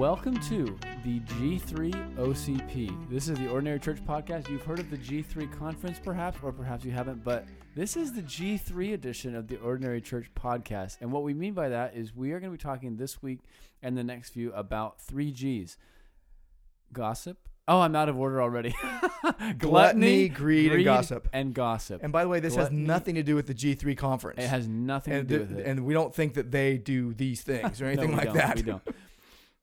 Welcome to the G3 OCP. This is the Ordinary Church Podcast. You've heard of the G3 conference, perhaps, or perhaps you haven't, but this is the G3 edition of the Ordinary Church Podcast. And what we mean by that is we are going to be talking this week and the next few about three G's gossip. Oh, I'm out of order already. Gluttony, greed, and gossip. And gossip. And by the way, this has nothing to do with the G3 conference. it has nothing and, to do th- with it. and we don't think that they do these things or No, anything we like that. We don't.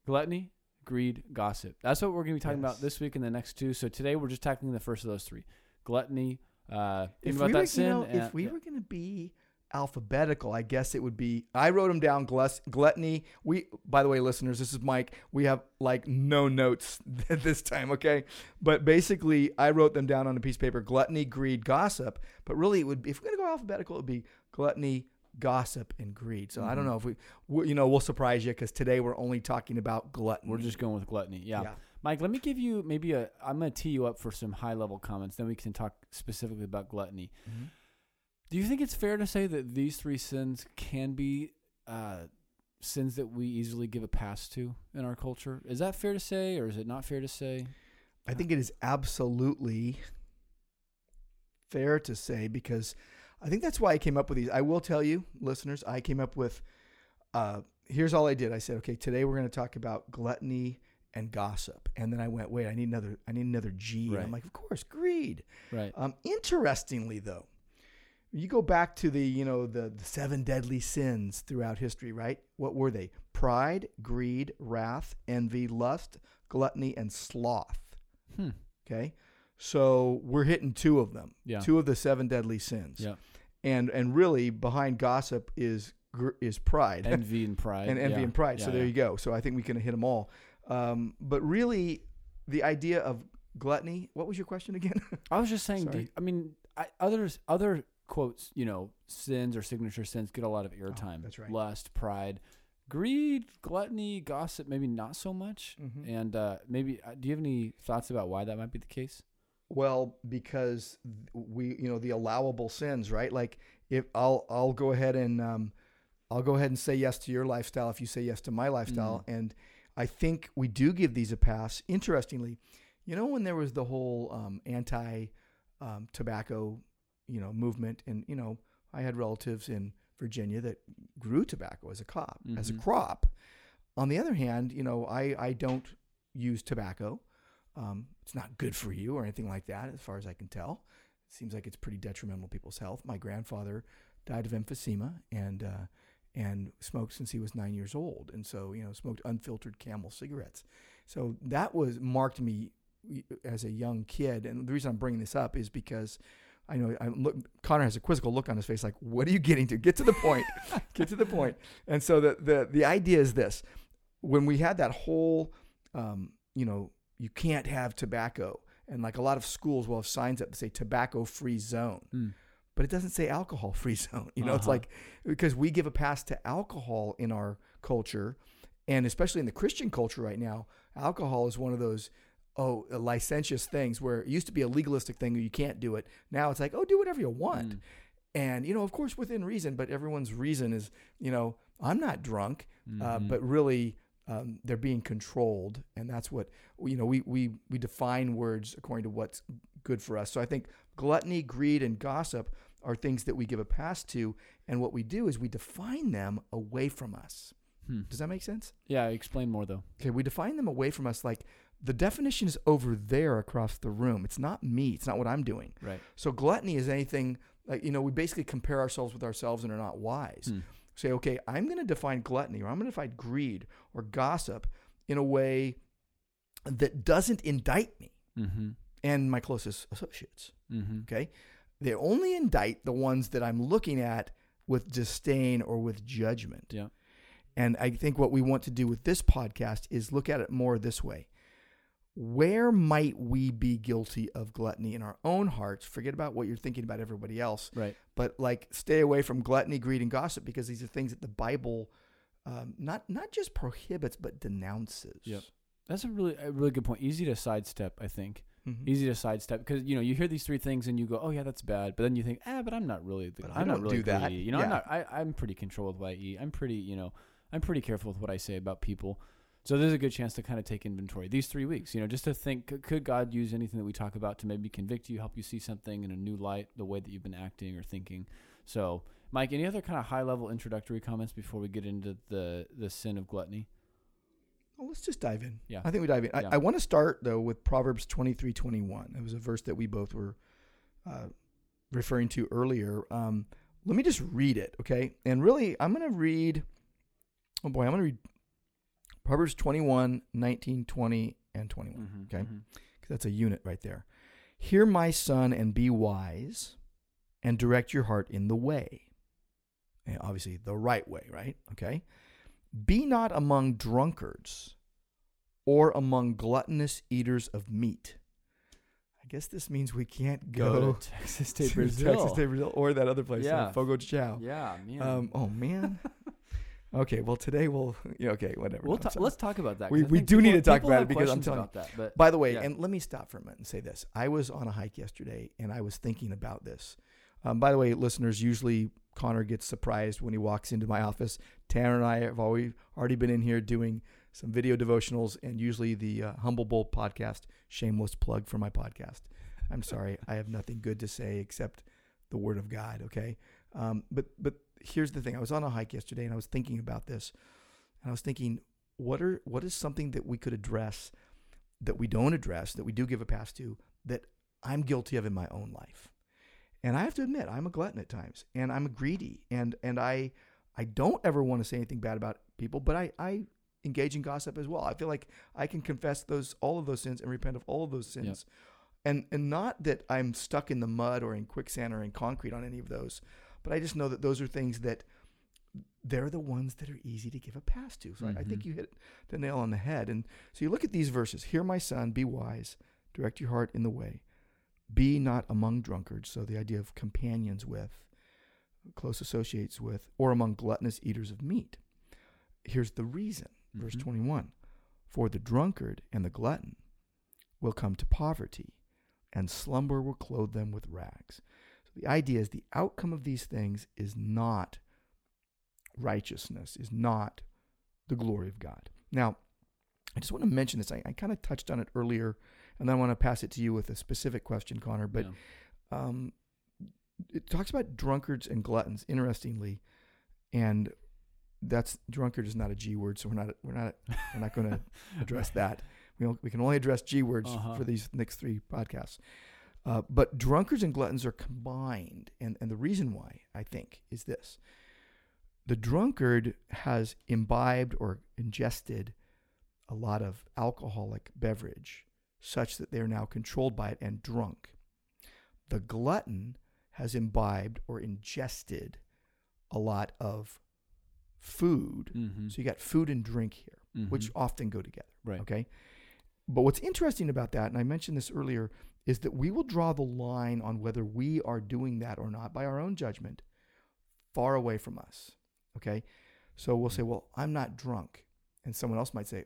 Gluttony, greed, gossip. That's what we're going to be talking about this week and the next two. So today we're just tackling the first of those three: gluttony. Uh, If about we, that were, sin. you know, and- if we yeah. were going to be alphabetical, I guess it would be. I wrote them down. Glus, gluttony. We, by the way, listeners, this is Mike. We have like no notes this time, okay? But basically, I wrote them down on a piece of paper: gluttony, greed, gossip. But really, it would. Be, if we're going to go alphabetical, it would be gluttony, gossip, and greed. So I don't Mhm. know if we, we, you know, we'll surprise you because today we're only talking about gluttony. we're just going with gluttony. Yeah. yeah. Mike, let me give you maybe a. I'm going to tee you up for some high level comments. Then we can talk specifically about gluttony. Mhm. Do you think it's fair to say that these three sins can be uh, sins that we easily give a pass to in our culture? Is that fair to say, or is it not fair to say? I think it is absolutely fair to say because I think that's why I came up with these. I will tell you, listeners, I came up with uh, here's all I did. I said, okay, today we're going to talk about gluttony and gossip. And then I went, wait, I need another I need another G. And Right. I'm like, of course, greed. Right. Um, interestingly though, you go back to the, you know, the, the seven deadly sins throughout history, right? What were they? Pride, greed, wrath, envy, lust, gluttony, and sloth. Hmm. Okay. So we're hitting two of them. Yeah. Two of the seven deadly sins. Yeah. And and really behind gossip is is pride. Envy and pride. and envy Yeah. and pride. so there you go. So I think we can hit them all. Um, but really the idea of gluttony, what was your question again? I was just saying. Do, I mean, I, others other quotes, you know, sins or signature sins get a lot of airtime. Oh, that's right. Lust, pride, greed, gluttony, gossip. Maybe not so much. Mhm. And uh, maybe, uh, do you have any thoughts about why that might be the case? Well, because we, you know, the allowable sins, right? Like if I'll, I'll go ahead and, um, I'll go ahead and say yes to your lifestyle if you say yes to my lifestyle. And I think we do give these a pass. Interestingly, you know, when there was the whole um, anti um, tobacco, you know, movement, and you know, I had relatives in Virginia that grew tobacco as a crop, as a Mhm. crop. On the other hand, you know, I I don't use tobacco. Um, it's not good for you or anything like that, as far as I can tell. It seems like it's pretty detrimental to people's health. My grandfather died of emphysema and uh, and smoked since he was nine years old, and so you know smoked unfiltered Camel cigarettes. So that was marked me as a young kid, and the reason I'm bringing this up is because I know I look. Connor has a quizzical look on his face, like, "What are you getting to? Get to the point. Get to the point." And so the the the idea is this: when we had that whole, um, you know, you can't have tobacco, and like a lot of schools will have signs up that say tobacco free zone Mm. but it doesn't say alcohol free zone. You know, it's Uh-huh. like because we give a pass to alcohol in our culture, and especially in the Christian culture right now, alcohol is one of those oh licentious things where it used to be a legalistic thing you can't do it. Now it's like oh do whatever you want, Mm. and you know of course within reason, but everyone's reason is you know I'm not drunk, uh, Mhm. but really. Um, they're being controlled, and that's what you know. We, we we define words according to what's good for us. So I think gluttony, greed, and gossip are things that we give a pass to, and what we do is we define them away from us. Hmm. Does that make sense? Yeah, explain more though. Okay, we define them away from us like the definition is over there across the room. It's not me. It's not what I'm doing. Right. So gluttony is anything like you know we basically compare ourselves with ourselves and are not wise. Hmm. Say, okay, I'm going to define gluttony or I'm going to define greed or gossip in a way that doesn't indict me Mm-hmm. and my closest associates. Mm-hmm. Okay. They only indict the ones that I'm looking at with disdain or with judgment. Yeah. And I think what we want to do with this podcast is look at it more this way. Where might we be guilty of gluttony in our own hearts? Forget about what you're thinking about everybody else, Right. but like stay away from gluttony, greed, and gossip because these are things that the Bible um, not not just prohibits but denounces. Yep. That's a really a really good point. Easy to sidestep, I think. Mhm. Easy to sidestep because you know you hear these three things and you go, oh yeah, that's bad. But then you think, ah, but I'm not really. The, I'm not really do that. greedy. You know, Yeah. I'm not. I, I'm pretty controlled with what I eat. I'm pretty. You know, I'm pretty careful with what I say about people. So there's a good chance to kind of take inventory these three weeks, you know, just to think, could God use anything that we talk about to maybe convict you, help you see something in a new light, the way that you've been acting or thinking. So, Mike, any other kind of high level introductory comments before we get into the the sin of gluttony? Well, let's just dive in. Yeah. I think we dive in. Yeah. I, I want to start though with Proverbs twenty three twenty one. It was a verse that we both were uh, referring to earlier. Um, let me just read it, okay? And really, I'm going to read. Oh boy, I'm going to read Proverbs 21, 19, 20, and 21. Mm-hmm, Okay. 'cause that's a unit right there. Hear my son and be wise, and direct your heart in the way. And obviously, the right way, right? Okay. Be not among drunkards or among gluttonous eaters of meat. I guess this means we can't Go, go, to Texas de, Brazil. Texas de, Brazil, or that other place, Yeah. uh, Fogo de Chao. Yeah, man. Um, oh man. okay, well today we'll yeah, okay, whatever. we'll ta- let's talk about that. We- we do need to talk about it because I'm telling you- about that. But By the way, yeah. and let me stop for a minute and say this. I was on a hike yesterday and I was thinking about this. Um, by the way, listeners, usually Connor gets surprised when he walks into my office. Tanner and I have always already been in here doing some video devotionals and usually the uh, Humble Bowl podcast, shameless plug for my podcast. I'm sorry, I have nothing good to say except the word of God, okay? Um, but but here's the thing. I was on a hike yesterday and I was thinking about this. And I was thinking, what are what is something that we could address that we don't address, that we do give a pass to, that I'm guilty of in my own life. And I have to admit, I'm a glutton at times, and I'm greedy, and and I I don't ever want to say anything bad about people, but I I engage in gossip as well. I feel like I can confess those all of those sins and repent of all of those sins. And and not that I'm stuck in the mud or in quicksand or in concrete on any of those, but I just know that those are things that they're the ones that are easy to give a pass to. So I, I think Mhm. you hit the nail on the head. And so you look at these verses. Hear my son, be wise, direct your heart in the way. Be not among drunkards. So the idea of companions with, close associates with, or among gluttonous eaters of meat. Here's the reason. Verse Mhm. 21 For the drunkard and the glutton will come to poverty, and slumber will clothe them with rags. The idea is the outcome of these things is not righteousness, is not the glory of God. Now, I just want to mention this. I, I kind of touched on it earlier, and then I want to pass it to you with a specific question, Connor. But Yeah. um, it talks about drunkards and gluttons, interestingly, and that's drunkard is not a G word, so we're not we're not we're not going to address that. We we can only address G words Uh-huh. for these next three podcasts. Uh, but drunkards and gluttons are combined, and and the reason why I think is this: the drunkard has imbibed or ingested a lot of alcoholic beverage, such that they are now controlled by it and drunk. The glutton has imbibed or ingested a lot of food. Mhm. So you got food and drink here, which Mhm. often go together. Right. Okay. But what's interesting about that, and I mentioned this earlier, is that we will draw the line on whether we are doing that or not by our own judgment far away from us. Okay. So we'll say, well, I'm not drunk. And someone else might say,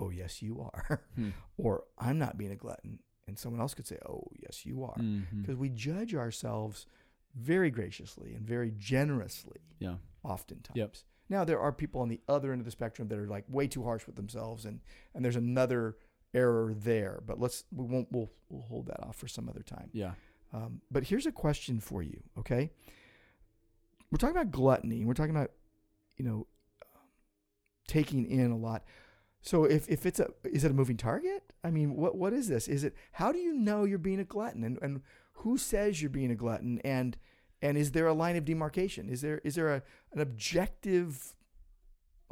oh, yes, you are. Hmm. or I'm not being a glutton. And someone else could say, oh, yes, you are. Mhm. Because we judge ourselves very graciously and very generously Yeah. oftentimes. Yep. Now there are people on the other end of the spectrum that are like way too harsh with themselves, and and there's another error there. But let's we won't we'll we'll hold that off for some other time. Yeah. Um, but here's a question for you. Okay, we're talking about gluttony. We're talking about you know um, taking in a lot. So if, if it's a is it a moving target? I mean, what what is this? Is it how do you know you're being a glutton and, and who says you're being a glutton and and is there a line of demarcation? Is there is there a an objective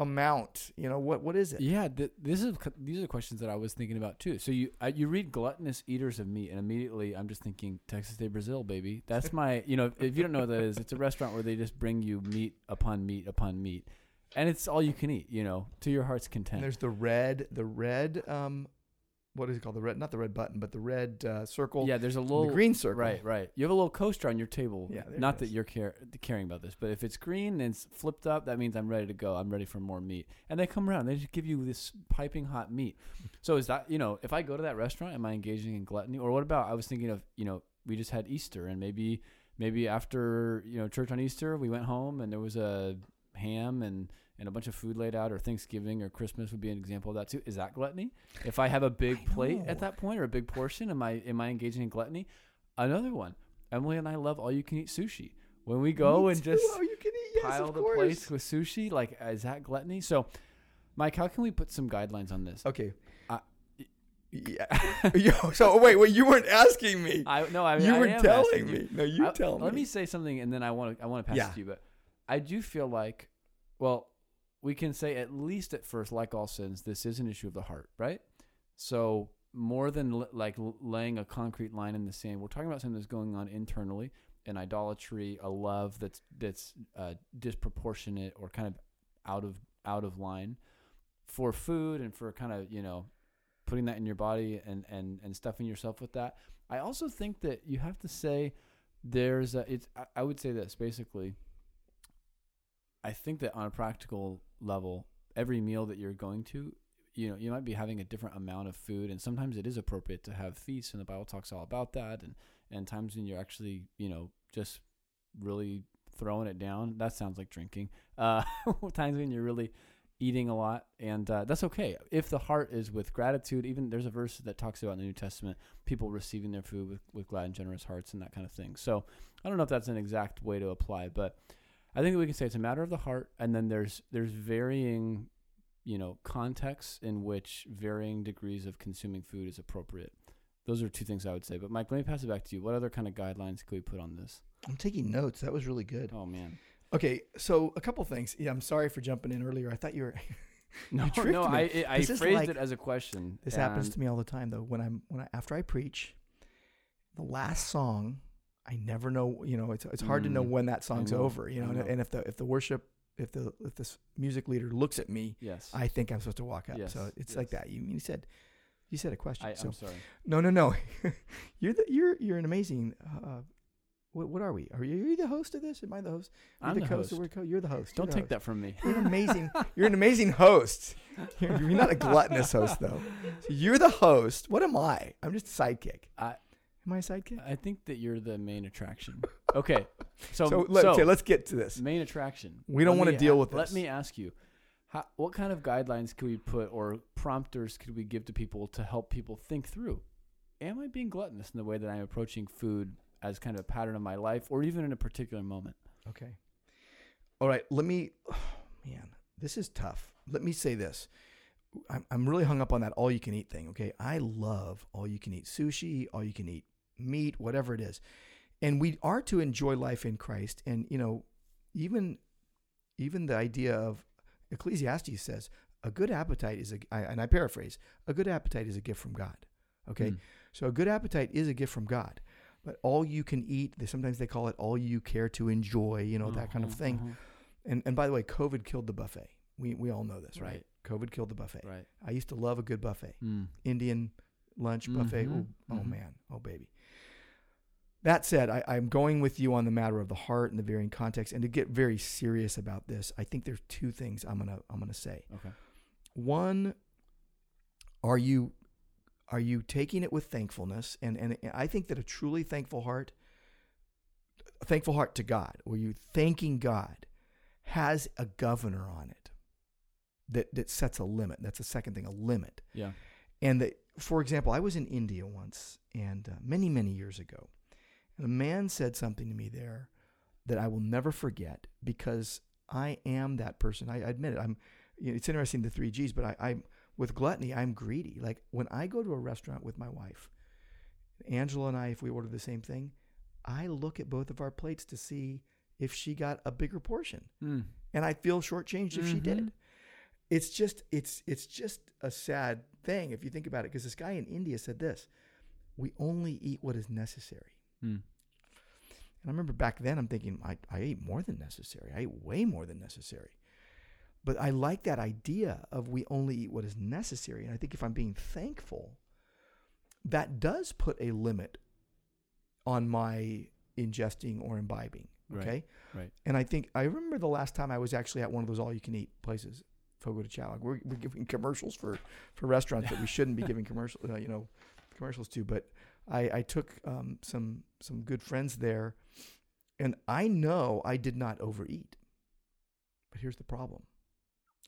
amount? You know what what is it? Yeah, th- this is these are questions that I was thinking about too. So you I, you read gluttonous eaters of meat, and immediately I'm just thinking Texas de Brazil, baby. That's my you know if you don't know what that is, it's a restaurant where they just bring you meat upon meat upon meat, and it's all you can eat. You know, to your heart's And content. there's the red the red um what is it called the red not the red button but the red uh, circle yeah, there's a little the green circle Right, right. You have a little coaster on your table. Yeah, Not that you're care- caring about this, but if it's green and it's flipped up, that means I'm ready to go. I'm ready for more meat. And they come around. They just give you this piping hot meat. So is that you know, if I go to that restaurant, am I engaging in gluttony? Or what about? I was thinking of you know, we just had Easter, and maybe maybe after you know church on Easter, we went home and there was a ham and and a bunch of food laid out, or Thanksgiving or Christmas would be an example of that too. Is that gluttony? If I have a big plate at that point or a big portion, am I am I engaging in gluttony? Another one. Emily and I love all you can eat sushi. When we go Me and too. just oh, you can eat, yes, pile the course. plates with sushi, like is that gluttony? So, Mike, how can we put some guidelines on this? Okay. Uh, yeah. Yo, so wait, wait, you weren't asking me. I no, I you I were telling me. you. No, you I- tell me. Let me say something, and then I want to I want to pass Yeah. it to you. But I do feel like, well, we can say at least at first, like all sins, this is an issue of the heart, right? So more than l- like laying a concrete line in the sand, we're talking about something that's going on internally, an idolatry, a love that's that's uh, disproportionate or kind of out of out of line for food and for kind of you know putting that in your body and and and stuffing yourself with that. I also think that you have to say there's a, it's I, I would say this basically I think that on a practical level every meal that you're going to you know you might be having a different amount of food and sometimes it is appropriate to have feasts and the Bible talks all about that and and times when you're actually you know just really throwing it down that sounds like drinking uh times when you're really eating a lot and uh, that's okay. If the heart is with gratitude even there's a verse that talks about in the new testament people receiving their food with, with glad and generous hearts and that kind of thing. So i don't know if that's an exact way to apply but i think that we can say it's a matter of the heart and then there's there's varying you know contexts in which varying degrees of consuming food is appropriate those are two things i would say but mike let me pass it back to you what other kind of guidelines could we put on this I'm taking notes. That was really good. oh man Okay, so a couple things. Yeah, I'm sorry for jumping in earlier. I thought you were. no no i i, I phrased like- it as a question This happens to me all the time, though. When I'm when I after I preach, the last song, I never know. You know, it's it's hard to know Mm, when that song's over. You know, and- know. and if the if the worship if the if this music leader looks at me, yes I think I'm supposed to walk up. Yes. so Yes, it's like that. You you said you said a question. I, so i'm sorry no no no, you're the you're you're an amazing. Uh, what what are we? Are you, are you the host of this? Am I the host? You're i'm the, the host. host or we're co- You're the host. don't the take host. that from me You're an amazing. you're an amazing host. You're, you're not a gluttonous host though. So you're the host. What am I? I'm just a sidekick. I- a sidekick? I think that you're the main attraction. Okay, so So, so, let, okay, let's get to this. main attraction. We don't wanna deal a- with Let this. Let me ask you, how, what kind of guidelines could we put or prompters could we give to people to help people think through? Am I being gluttonous in the way that I'm approaching food as kind of a pattern of my life, or even in a particular moment? Okay. All right. Let me. Oh, man, this is tough. Let me say this. I'm, I'm really hung up on that all you can eat thing. Okay. I love all you can eat sushi, all you can eat meat, whatever it is. And we are to enjoy life in Christ. And, you know, even even the idea of Ecclesiastes says a good appetite is a, and I paraphrase, a good appetite is a gift from God. Okay. Mm. So a good appetite is a gift from God. But all you can eat, they, sometimes they call it all you care to enjoy, you know, that kind of Uh-huh, thing. uh-huh. And and by the way, COVID killed the buffet. We we all know this, right? Right. COVID killed the buffet. Right. I used to love a good buffet. Mm. Indian lunch buffet. Mhm, Oh, oh mhm. man. Oh baby. That said, I, I'm going with you on the matter of the heart and the varying context. And to get very serious about this, I think there's two things I'm gonna I'm gonna say. Okay. One, are you are you taking it with thankfulness? And and I think that a truly thankful heart, a thankful heart to God, where you thanking God, has a governor on it that that sets a limit. That's the second thing, a limit. Yeah. And that, for example, I was in India once, and uh, many many years ago, a man said something to me there that I will never forget because I am that person. I admit it. I'm. You know, it's interesting the three G's, but I, I'm with gluttony. I'm greedy. Like when I go to a restaurant with my wife, Angela and I, if we order the same thing, I look at both of our plates to see if she got a bigger portion, Mm. and I feel shortchanged if she Mhm. did. It's just it's it's just a sad thing if you think about it. Because this guy in India said this: "We only eat what is necessary." Mm. And I remember back then, I'm thinking, I, I ate more than necessary. I ate way more than necessary. But I like that idea of we only eat what is necessary. And I think if I'm being thankful, that does put a limit on my ingesting or imbibing. Right, Okay. right. And I think I remember the last time I was actually at one of those all you can eat places, Fogo de Chao. We're, we're giving commercials for, for restaurants that we shouldn't be giving commercial, uh, you know, commercials to. But I, I took um, some some good friends there, and I know I did not overeat. But here's the problem.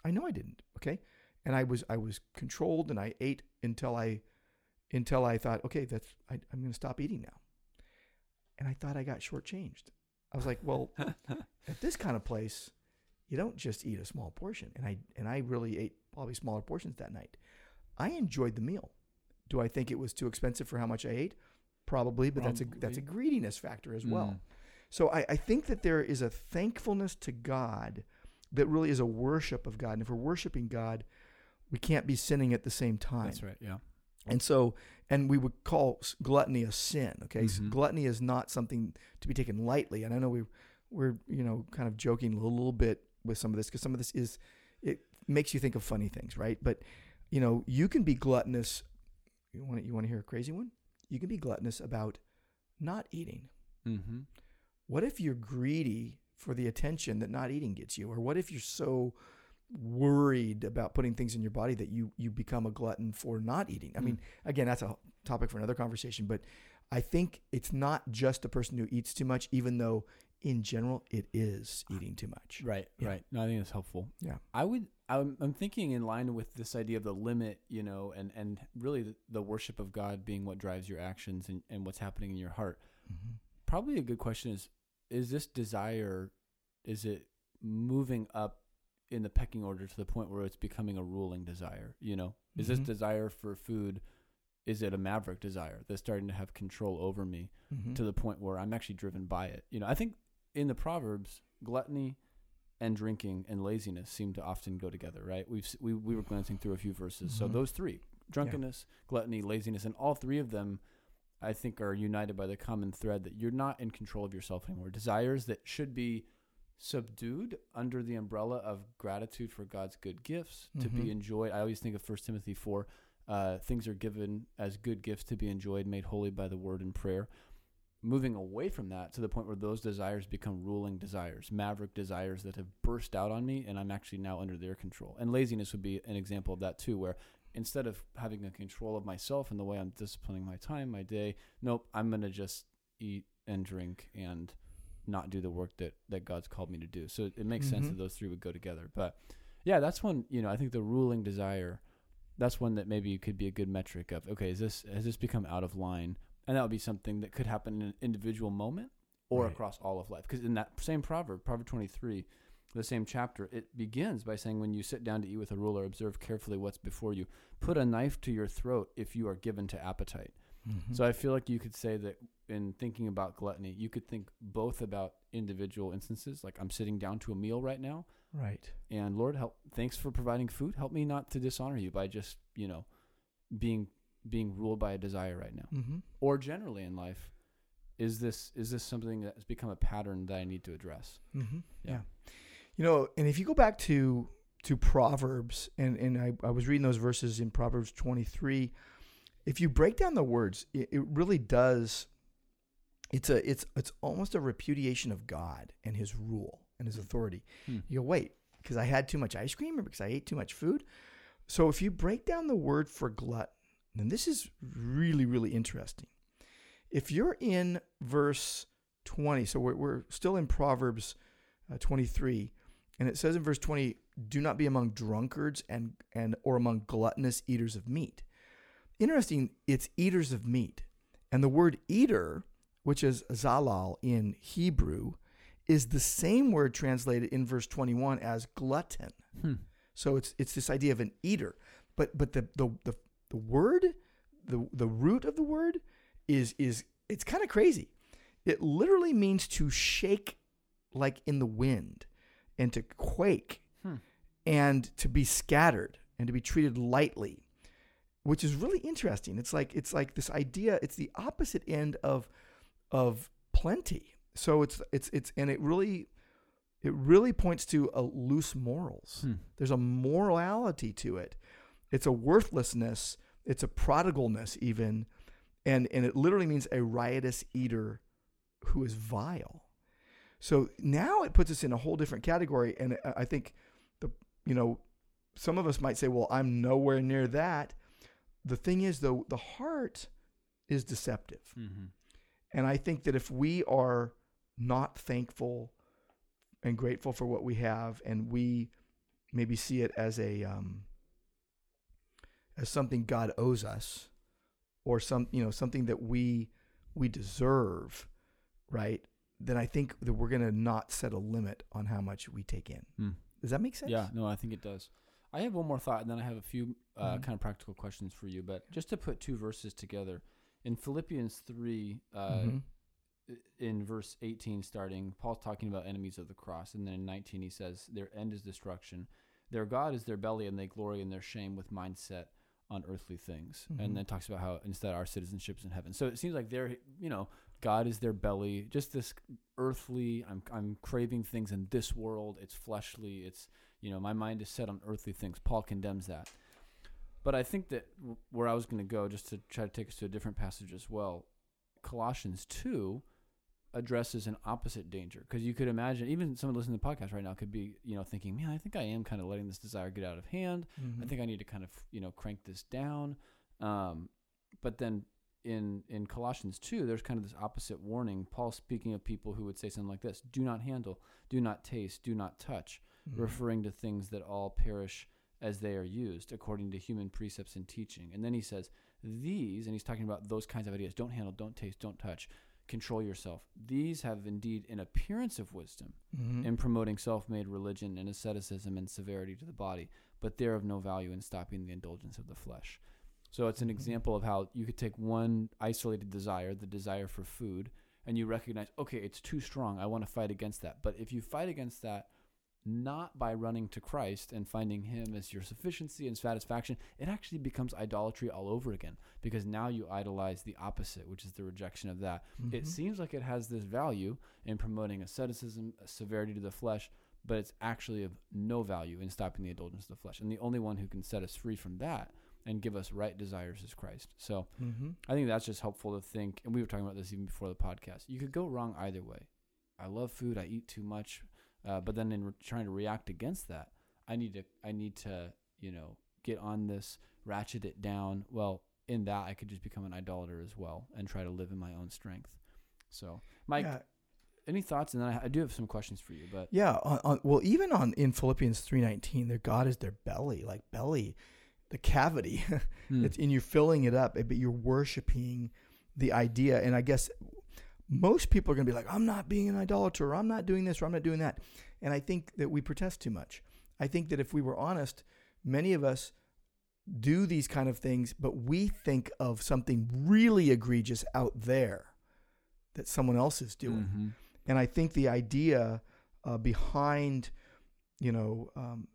I know I didn't. Okay, and I was I was controlled, and I ate until I until I thought, okay, that's I, I'm going to stop eating now. And I thought I got shortchanged. I was like, well, at this kind of place, you don't just eat a small portion. And I and I really ate probably smaller portions that night. I enjoyed the meal. Do I think it was too expensive for how much I ate? Probably, but that's a that's a greediness factor as well. Mm. So I, I think that there is a thankfulness to God that really is a worship of God. And if we're worshiping God, we can't be sinning at the same time. That's right. Yeah. And so, and we would call gluttony a sin. Okay, So Mhm. gluttony is not something to be taken lightly. And I know we we're you know kind of joking a little, little bit with some of this because some of this is it makes you think of funny things, right? But you know, you can be gluttonous. You want you want to hear a crazy one? You can be gluttonous about not eating. Mm-hmm. What if you're greedy for the attention that not eating gets you, or what if you're so worried about putting things in your body that you you become a glutton for not eating? I Hmm. mean, again, that's a topic for another conversation, but I think it's not just a person who eats too much, even though in general it is eating too much. Right, Yeah. right. No, I think that's helpful. Yeah. I would. I'm, I'm thinking in line with this idea of the limit, you know, and and really the, the worship of God being what drives your actions and, and what's happening in your heart. Mhm. Probably a good question is: Is this desire, is it moving up in the pecking order to the point where it's becoming a ruling desire? You know, is this Mhm. desire for food? Is it a maverick desire that's starting to have control over me? Mhm. to the point where I'm actually driven by it. You know, I think in the Proverbs, gluttony and drinking and laziness seem to often go together, right? We've we we were glancing through a few verses. So Mhm. those three, drunkenness, gluttony, laziness, and all three of them I think are united by the common thread that you're not in control of yourself anymore. Desires that should be subdued under the umbrella of gratitude for God's good gifts to Mhm. be enjoyed. I always think of 1 Timothy 4 uh, things are given as good gifts to be enjoyed, made holy by the word and prayer moving away from that to the point where those desires become ruling desires, maverick desires that have burst out on me, and I'm actually now under their control. And laziness would be an example of that too, where instead of having a control of myself and the way I'm disciplining my time, my day, nope, I'm gonna just eat and drink and not do the work that that God's called me to do. So it makes sense Mhm. that those three would go together. But yeah, that's one. You know, I think the ruling desire. That's one that maybe could be a good metric of okay, is this has this become out of line and that would be something that could happen in an individual moment or Right. across all of life. Because in that same proverb, Proverb 23, the same chapter, it begins by saying, When you sit down to eat with a ruler, observe carefully what's before you. Put a knife to your throat if you are given to appetite. Mhm. So I feel like you could say that in thinking about gluttony, you could think both about individual instances, like I'm sitting down to a meal right now, right. and Lord, help. Thanks for providing food. Help me not to dishonor you by just you know being being ruled by a desire right now Mm-hmm. or generally in life is this is this something that's become a pattern that i need to address Mm-hmm. Yeah. Yeah. You know, and if you go back to to Proverbs, and and I, I was reading those verses in Proverbs twenty three. If you break down the words, it, it really does. It's a it's it's almost a repudiation of God and His rule and His authority. Hmm. You go wait because I had too much ice cream or because I ate too much food. So if you break down the word for glut, and this is really really interesting. If you're in verse twenty, so we're we're still in Proverbs uh, 23 and it says in verse 20 do not be among drunkards and and or among gluttonous eaters of meat interesting it's eaters of meat and the word eater which is zalal in hebrew is the same word translated in verse 21 as glutton hmm. so it's it's this idea of an eater but but the the the, the word the the root of the word is is it's kind of crazy. It literally means to shake like in the wind and to quake Hmm. and to be scattered and to be treated lightly which is really interesting. It's like it's like this idea it's the opposite end of of plenty. So it's it's it's and it really it really points to a loose morals. Hmm. there's a morality to it it's a worthlessness. It's a prodigalness even. And and it literally means a riotous eater who is vile. So now it puts us in a whole different category. And I- think the you know some of us might say well i'm nowhere near that. The thing is though the heart is deceptive. Mm-hmm. and I think that if we are not thankful and grateful for what we have, and we maybe see it as a um, as something God owes us, or some you know something that we we deserve, right? Then I think that we're gonna not set a limit on how much we take in. Mm. Does that make sense? Yeah, no, I think it does. I have one more thought, and then I have a few uh, Mhm. kind of practical questions for you. But just to put two verses together, in Philippians three, uh, Mhm. in verse 18 starting paul's talking about enemies of the cross and then in 19 he says their end is destruction their god is their belly and they glory in their shame with mindset on earthly things. Mhm. and then talks about how instead our citizenship is in heaven. So it seems like they're you know god is their belly just this earthly i'm i'm craving things in this world. It's fleshly. It's you know my mind is set on earthly things. Paul condemns that. But i think that where i was going to go just to try to take us to a different passage as well colossians 2 addresses an opposite danger because you could imagine even someone listening to the podcast right now could be you know thinking man i think i am kind of letting this desire get out of hand I Mhm. think I need to kind of you know crank this down. Um, but then in in Colossians two, there's kind of this opposite warning. Paul speaking of people who would say something like this: "Do not handle, do not taste, do not touch," Mhm. referring to things that all perish as they are used, according to human precepts and teaching. And then he says these, and he's talking about those kinds of ideas: don't handle, don't taste, don't touch. Control yourself. These have indeed an appearance of wisdom, Mhm. in promoting self made religion and asceticism and severity to the body, but they're of no value in stopping the indulgence of the flesh. So it's an Mhm. example of how you could take one isolated desire, the desire for food, and you recognize, okay, it's too strong. I want to fight against that. But if you fight against that, not by running to Christ and finding Him as your sufficiency and satisfaction, it actually becomes idolatry all over again because now you idolize the opposite, which is the rejection of that. It Mhm. seems like it has this value in promoting asceticism, severity to the flesh, but it's actually of no value in stopping the indulgence of the flesh. And the only one who can set us free from that and give us right desires is Christ. So Mhm. I think that's just helpful to think. And we were talking about this even before the podcast. You could go wrong either way. I love food. I eat too much, uh, but then in re- trying to react against that, I need to. I need to. You know, get on this, ratchet it down. Well, in that, I could just become an idolater as well and try to live in my own strength. So, Mike, yeah, any thoughts? And then I, I do have some questions for you. But yeah. On, on, well, even on in Philippians three nineteen, their God is their belly, like belly, the cavity. Hmm. It's and you're filling it up, but you're worshiping the idea. And I guess most people are going to be like, "I'm not being an idolater. Or I'm not doing this. Or I'm not doing that." And I think that we protest too much. I think that if we were honest, many of us do these kind of things, but we think of something really egregious out there that someone else is doing. Mhm. And I think the idea uh, behind, you know, um,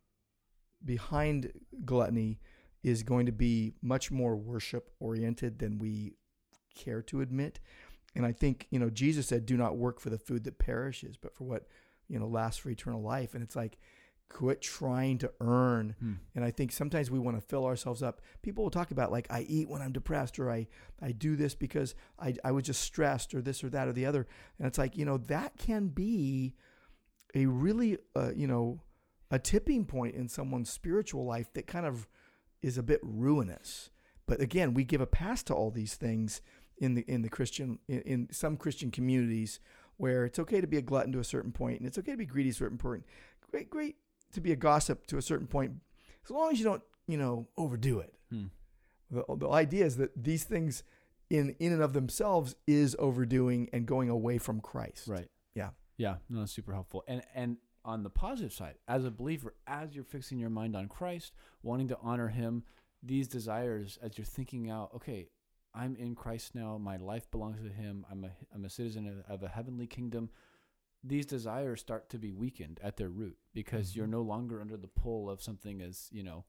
behind gluttony is going to be much more worship oriented than we care to admit. And I think, you know, Jesus said, do not work for the food that perishes, but for what, you know, lasts for eternal life. And it's like, quit trying to earn. Hmm. And I think sometimes we want to fill ourselves up. People will talk about like, I eat when I'm depressed or I, I do this because I, I was just stressed or this or that or the other. And it's like, you know, that can be a really, uh, you know, a tipping point in someone's spiritual life that kind of is a bit ruinous. But again, we give a pass to all these things in the in the Christian in, in some Christian communities where it's okay to be a glutton to a certain point and it's okay to be greedy to a certain point. Great, great to be a gossip to a certain point, as long as you don't, you know, overdo it. Hmm. The, the idea is that these things in in and of themselves is overdoing and going away from Christ. Right. Yeah. Yeah. No, that's super helpful. And and on the positive side, as a believer, as you're fixing your mind on Christ, wanting to honor Him, these desires, as you're thinking out, okay, I'm in Christ now. My life belongs to Him. I'm a I'm a citizen of, of a heavenly kingdom. These desires start to be weakened at their root because you're Mhm. no longer under the pull of something as you know,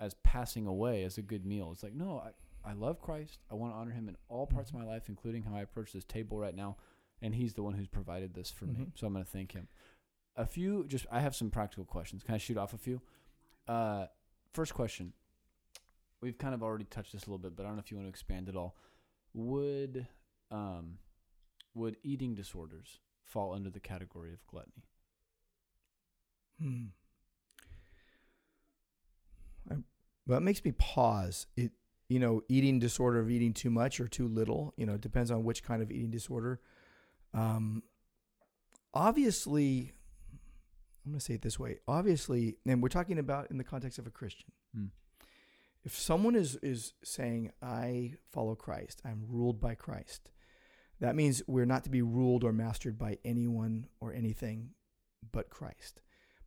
as passing away as a good meal. It's like no, I I love Christ. I want to honor Him in all parts of my life, including how I approach this table right now and he's the one who's provided this for me. Mhm. So I'm going to thank him. A few, just I have some practical questions. Can I shoot off a few? Uh, first question. We've kind of already touched this a little bit, but I don't know if you want to expand at all. Would um, would eating disorders fall under the category of gluttony? Hmm. I, well, it makes me pause. It, you know, eating disorder of eating too much or too little. You know, it depends on which kind of eating disorder. Um, obviously, I'm going to say it this way. Obviously, and we're talking about in the context of a Christian. Hmm. If someone is is saying, "I follow Christ. I'm ruled by Christ," that means we're not to be ruled or mastered by anyone or anything but Christ.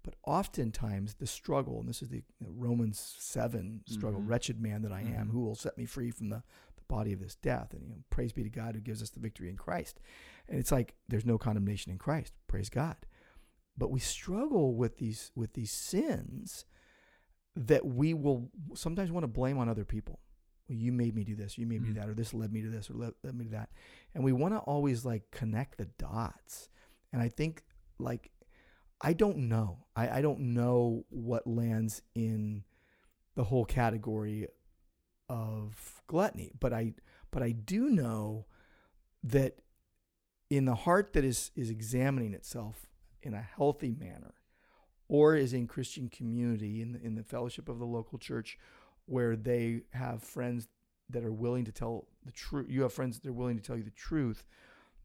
But oftentimes, the struggle, and this is the Romans seven struggle, Mhm. wretched man that I am, Mhm. who will set me free from the, the body of this death? And you know, praise be to God who gives us the victory in Christ. And it's like there's no condemnation in Christ. Praise God. But we struggle with these with these sins that we will sometimes want to blame on other people. Well, you made me do this, you made me do Mm. that, or this led me to this, or led, led me to that. And we want to always like connect the dots. And I think like I don't know. I, I don't know what lands in the whole category of gluttony, but I but I do know that in the heart that is is examining itself in a healthy manner, or is in Christian community in the, in the fellowship of the local church, where they have friends that are willing to tell the truth. You have friends that are willing to tell you the truth.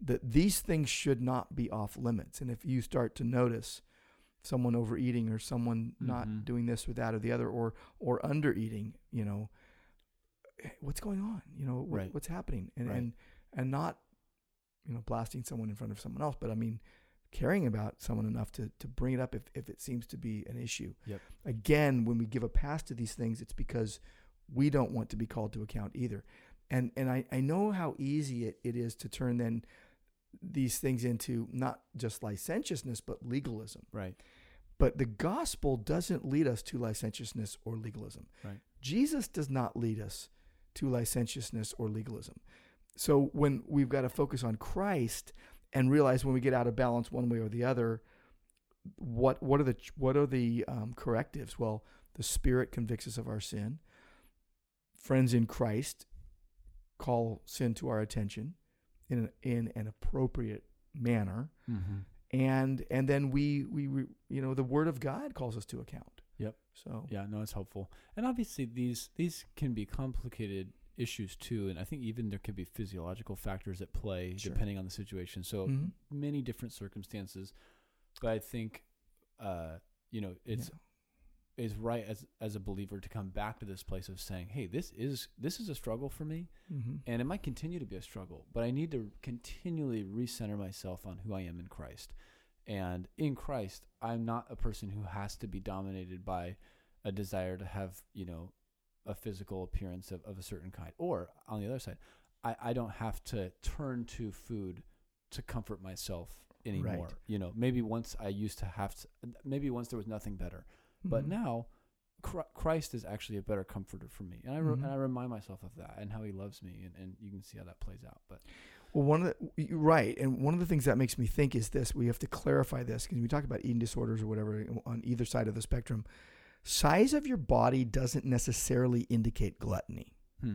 That these things should not be off limits, and if you start to notice someone overeating or someone not Mhm. doing this or that or the other or or under eating, you know, what's going on? You know, what, Right. what's happening? And Right. and and not, you know, blasting someone in front of someone else, but I mean, caring about someone enough to to bring it up if if it seems to be an issue. Yep. Again, when we give a pass to these things, it's because we don't want to be called to account either. And and I, I know how easy it, it is to turn then these things into not just licentiousness but legalism. Right. But the gospel doesn't lead us to licentiousness or legalism. Right. Jesus does not lead us to licentiousness or legalism. So when we've got to focus on Christ and realize when we get out of balance one way or the other, what what are the what are the um, correctives? Well, the Spirit convicts us of our sin. Friends in Christ call sin to our attention in an, in an appropriate manner Mm-hmm. and and then we we re- you know the word of god calls us to account Yep. so Yeah, no, it's helpful. And obviously these these can be complicated issues too, and I think even there could be physiological factors at play Sure. depending on the situation. So Mhm. many different circumstances. But I think uh, you know, it's Yeah. is right as as a believer to come back to this place of saying, "Hey, this is this is a struggle for me, Mhm. and it might continue to be a struggle, but I need to continually recenter myself on who I am in Christ. And in Christ, I'm not a person who has to be dominated by a desire to have, you know, a physical appearance of, of a certain kind. Or on the other side, I, I don't have to turn to food to comfort myself anymore. Right. You know, maybe once I used to have to, maybe once there was nothing better. But Mhm. now, Christ is actually a better comforter for me, and I re- Mhm. and I remind myself of that and how He loves me, and, and you can see how that plays out. But well one of the right and one of the things that makes me think is this we have to clarify this because we talk about eating disorders or whatever on either side of the spectrum size of your body doesn't necessarily indicate gluttony. Hmm.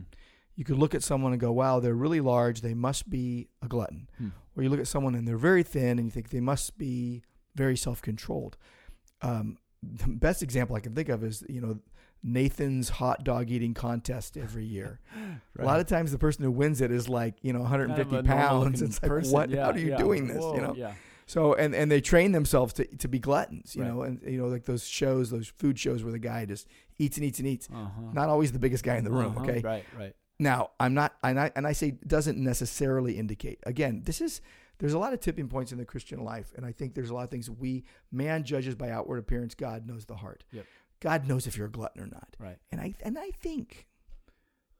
you could look at someone and go wow they're really large they must be a glutton. Hmm. or you look at someone and they're very thin and you think they must be very self-controlled. Um, the best example i can think of is you know nathan's hot dog eating contest every year. A lot of times the person who wins it is like you know 150 pounds. It's like what? How are you doing this? You know? Yeah. So and and they train themselves to, to be gluttons you Right. know and you know like those shows those food shows where the guy just eats and eats and eats Uh-huh. not always the biggest guy in the room Uh-huh. okay Right. Right. now, I'm not, and I, and I say doesn't necessarily indicate. Again, this is there's a lot of tipping points in the Christian life, and I think there's a lot of things we man judges by outward appearance. God knows the heart. Yep. God knows if you're a glutton or not. Right. And I and I think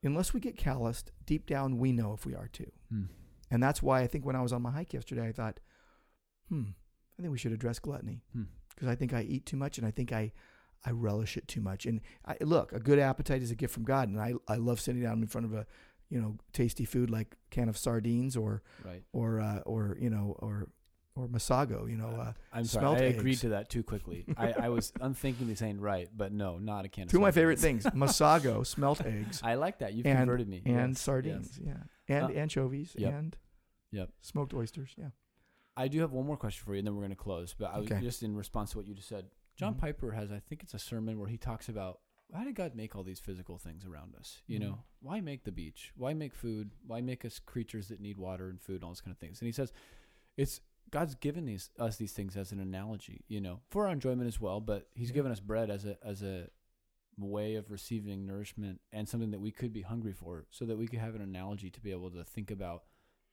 unless we get calloused, deep down we know if we are too. Hmm. And that's why I think when I was on my hike yesterday, I thought, hmm, I think we should address gluttony Hmm. because I think I eat too much and I think I, I relish it too much. And I, look, a good appetite is a gift from God, and I, I love sitting down in front of a, you know, tasty food like a can of sardines or Right. or uh, or you know or or masago, you know. Uh, I'm sorry. I agreed to that too quickly. I, I was unthinkingly saying right, but no, not a can. of two of my favorite things: masago, smelt eggs, I like that. You've and converted me. and Yes, sardines, yes. yeah, and Uh, anchovies, yep. and Yep. smoked oysters, yeah. I do have one more question for you, and then we're going to close. But I was Okay. just in response to what you just said. John Mhm. Piper has, I think it's a sermon where he talks about how did God make all these physical things around us? You Mhm. know, why make the beach? Why make food? Why make us creatures that need water and food and all those kind of things? And he says, it's God's given these us these things as an analogy, you know, for our enjoyment as well. But He's Yeah. given us bread as a as a way of receiving nourishment and something that we could be hungry for, so that we could have an analogy to be able to think about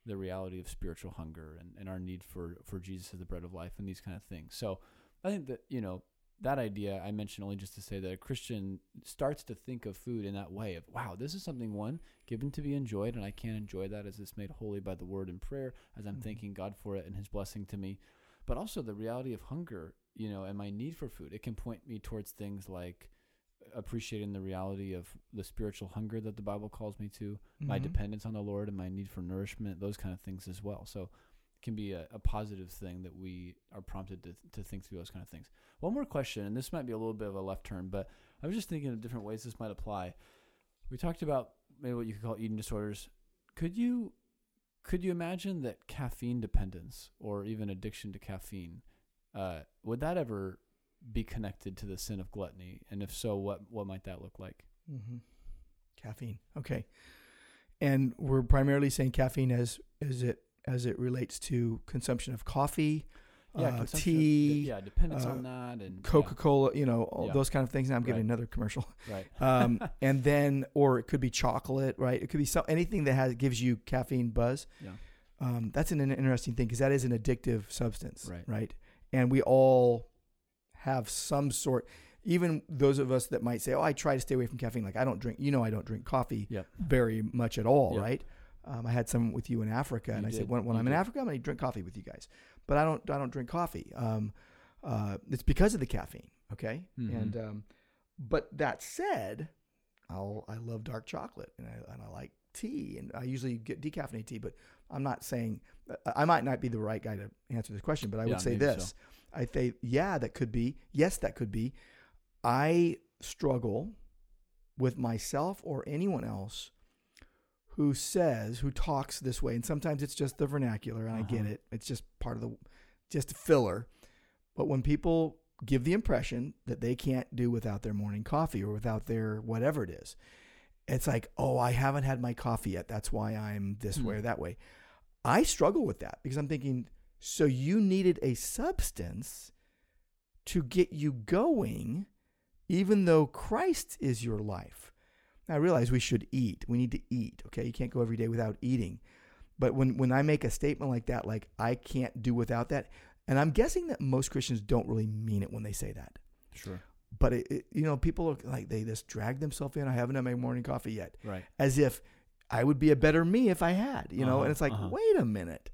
the reality of spiritual hunger and, and our need for for Jesus as the bread of life and these kind of things. So I think that you know that idea I mentioned only just to say that a Christian starts to think of food in that way of wow, this is something one given to be enjoyed, and I can enjoy that as it's made holy by the word and prayer, as I'm Mhm. thanking God for it and His blessing to me. But also the reality of hunger, you know, and my need for food. It can point me towards things like appreciating the reality of the spiritual hunger that the Bible calls me to, my Mhm. dependence on the Lord, and my need for nourishment, those kind of things as well. So it can be a, a positive thing that we are prompted to, to think through those kind of things. One more question, and this might be a little bit of a left turn, but I was just thinking of different ways this might apply. We talked about maybe what you could call eating disorders. Could you could you imagine that caffeine dependence or even addiction to caffeine uh, would that ever be connected to the sin of gluttony? And if so, what what might that look like? hmm Caffeine. Okay. And we're primarily saying caffeine as as it as it relates to consumption of coffee, uh, consumption of- tea, yeah, dependence uh, on that, and Coca Cola. You know, all Yeah. those kind of things. Now I'm giving Right. another commercial. right, Um, and then, or it could be chocolate, right? It could be some anything that has gives you caffeine buzz. yeah, Um, that's an, an interesting thing because that is an addictive substance, Right. right? And we all have some sort. Even those of us that might say, "Oh, I try to stay away from caffeine." Like I don't drink. You know, I don't drink coffee Yep. very much at all, Yep. right? Um, I had some with you in Africa, You and I did. said, "When, when I'm in. Africa, I'm going to drink coffee with you guys." But I don't. I don't drink coffee. Um, uh, it's because of the caffeine. Okay, Mhm. and um, but that said, I'll I love dark chocolate and I and I like tea and I usually get decaffeinated tea. But I'm not saying I I might not be the right guy to answer this question, but I Yeah, would say this. so. I say, yeah, that could be. Yes, that could be. I struggle with myself or anyone else who says who talks this way, and sometimes it's just the vernacular, and I get Uh-huh. it. It's just part of the just a filler. But when people give the impression that they can't do without their morning coffee or without their whatever it is, it's like, oh, I haven't had my coffee yet. That's why I'm this way Hmm. or that way. I struggle with that because I'm thinking, so you needed a substance to get you going, even though Christ is your life. Now, I realize we should eat. We need to eat. Okay, you can't go every day without eating. But when when I make a statement like that, like I can't do without that, and I'm guessing that most Christians don't really mean it when they say that. sure, But it, it, you know, people are like they just drag themselves in. I haven't had my morning coffee yet, right, as if I would be a better me if I had. You know, Uh-huh, and it's like, uh-huh. wait a minute.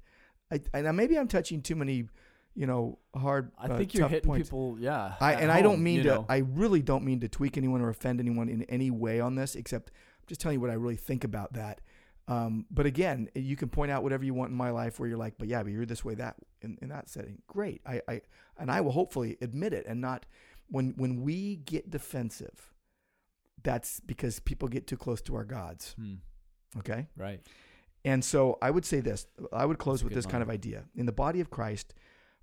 I, and maybe I'm touching too many, you know, hard. I uh, think you're hitting points. people, yeah. I, and I don't mean to. know? I really don't mean to tweak anyone or offend anyone in any way on this. Except I'm just telling you what I really think about that. Um, but again, you can point out whatever you want in my life where you're like, but yeah, but you're this way that in, in that setting. Great. I, I and I will hopefully admit it and not when when we get defensive. That's because people get too close to our gods. Hmm, Okay. right, And so I would say this. I would close with this kind of idea. In the body of Christ,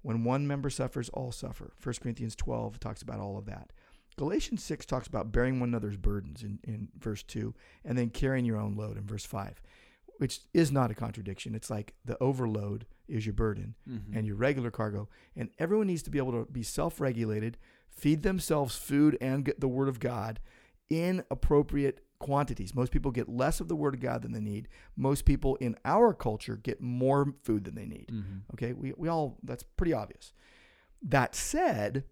when one member suffers, all suffer. 1 Corinthians 12 talks about all of that. Galatians 6 talks about bearing one another's burdens in, in verse 2, and then carrying your own load in verse 5, which is not a contradiction. It's like the overload is your burden Mhm. and your regular cargo. And everyone needs to be able to be self regulated, feed themselves food and get the Word of God in appropriate quantities. Most people get less of the Word of God than they need. Most people in our culture get more food than they need. Mhm. Okay, we, we all, that's pretty obvious. That said,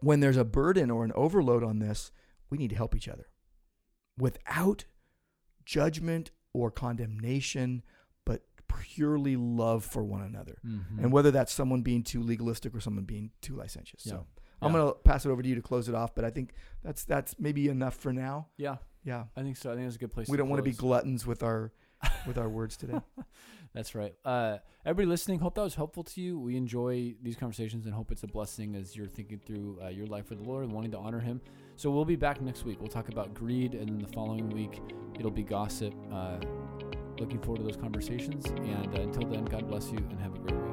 when there's a burden or an overload on this, we need to help each other without judgment or condemnation, but purely love for one another. Mhm. And whether that's someone being too legalistic or someone being too licentious. Yeah. So I'm Yeah. going to pass it over to you to close it off, but I think that's that's maybe enough for now. yeah, Yeah. I think so. I think it's a good place. We don't want to be gluttons with our with our words today. That's right. Uh, everybody listening, hope that was helpful to you. We enjoy these conversations and hope it's a blessing as you're thinking through uh, your life with the Lord and wanting to honor Him. So we'll be back next week. We'll talk about greed, and then the following week it'll be gossip. Uh, looking forward to those conversations. And uh, until then, God bless you and have a great week.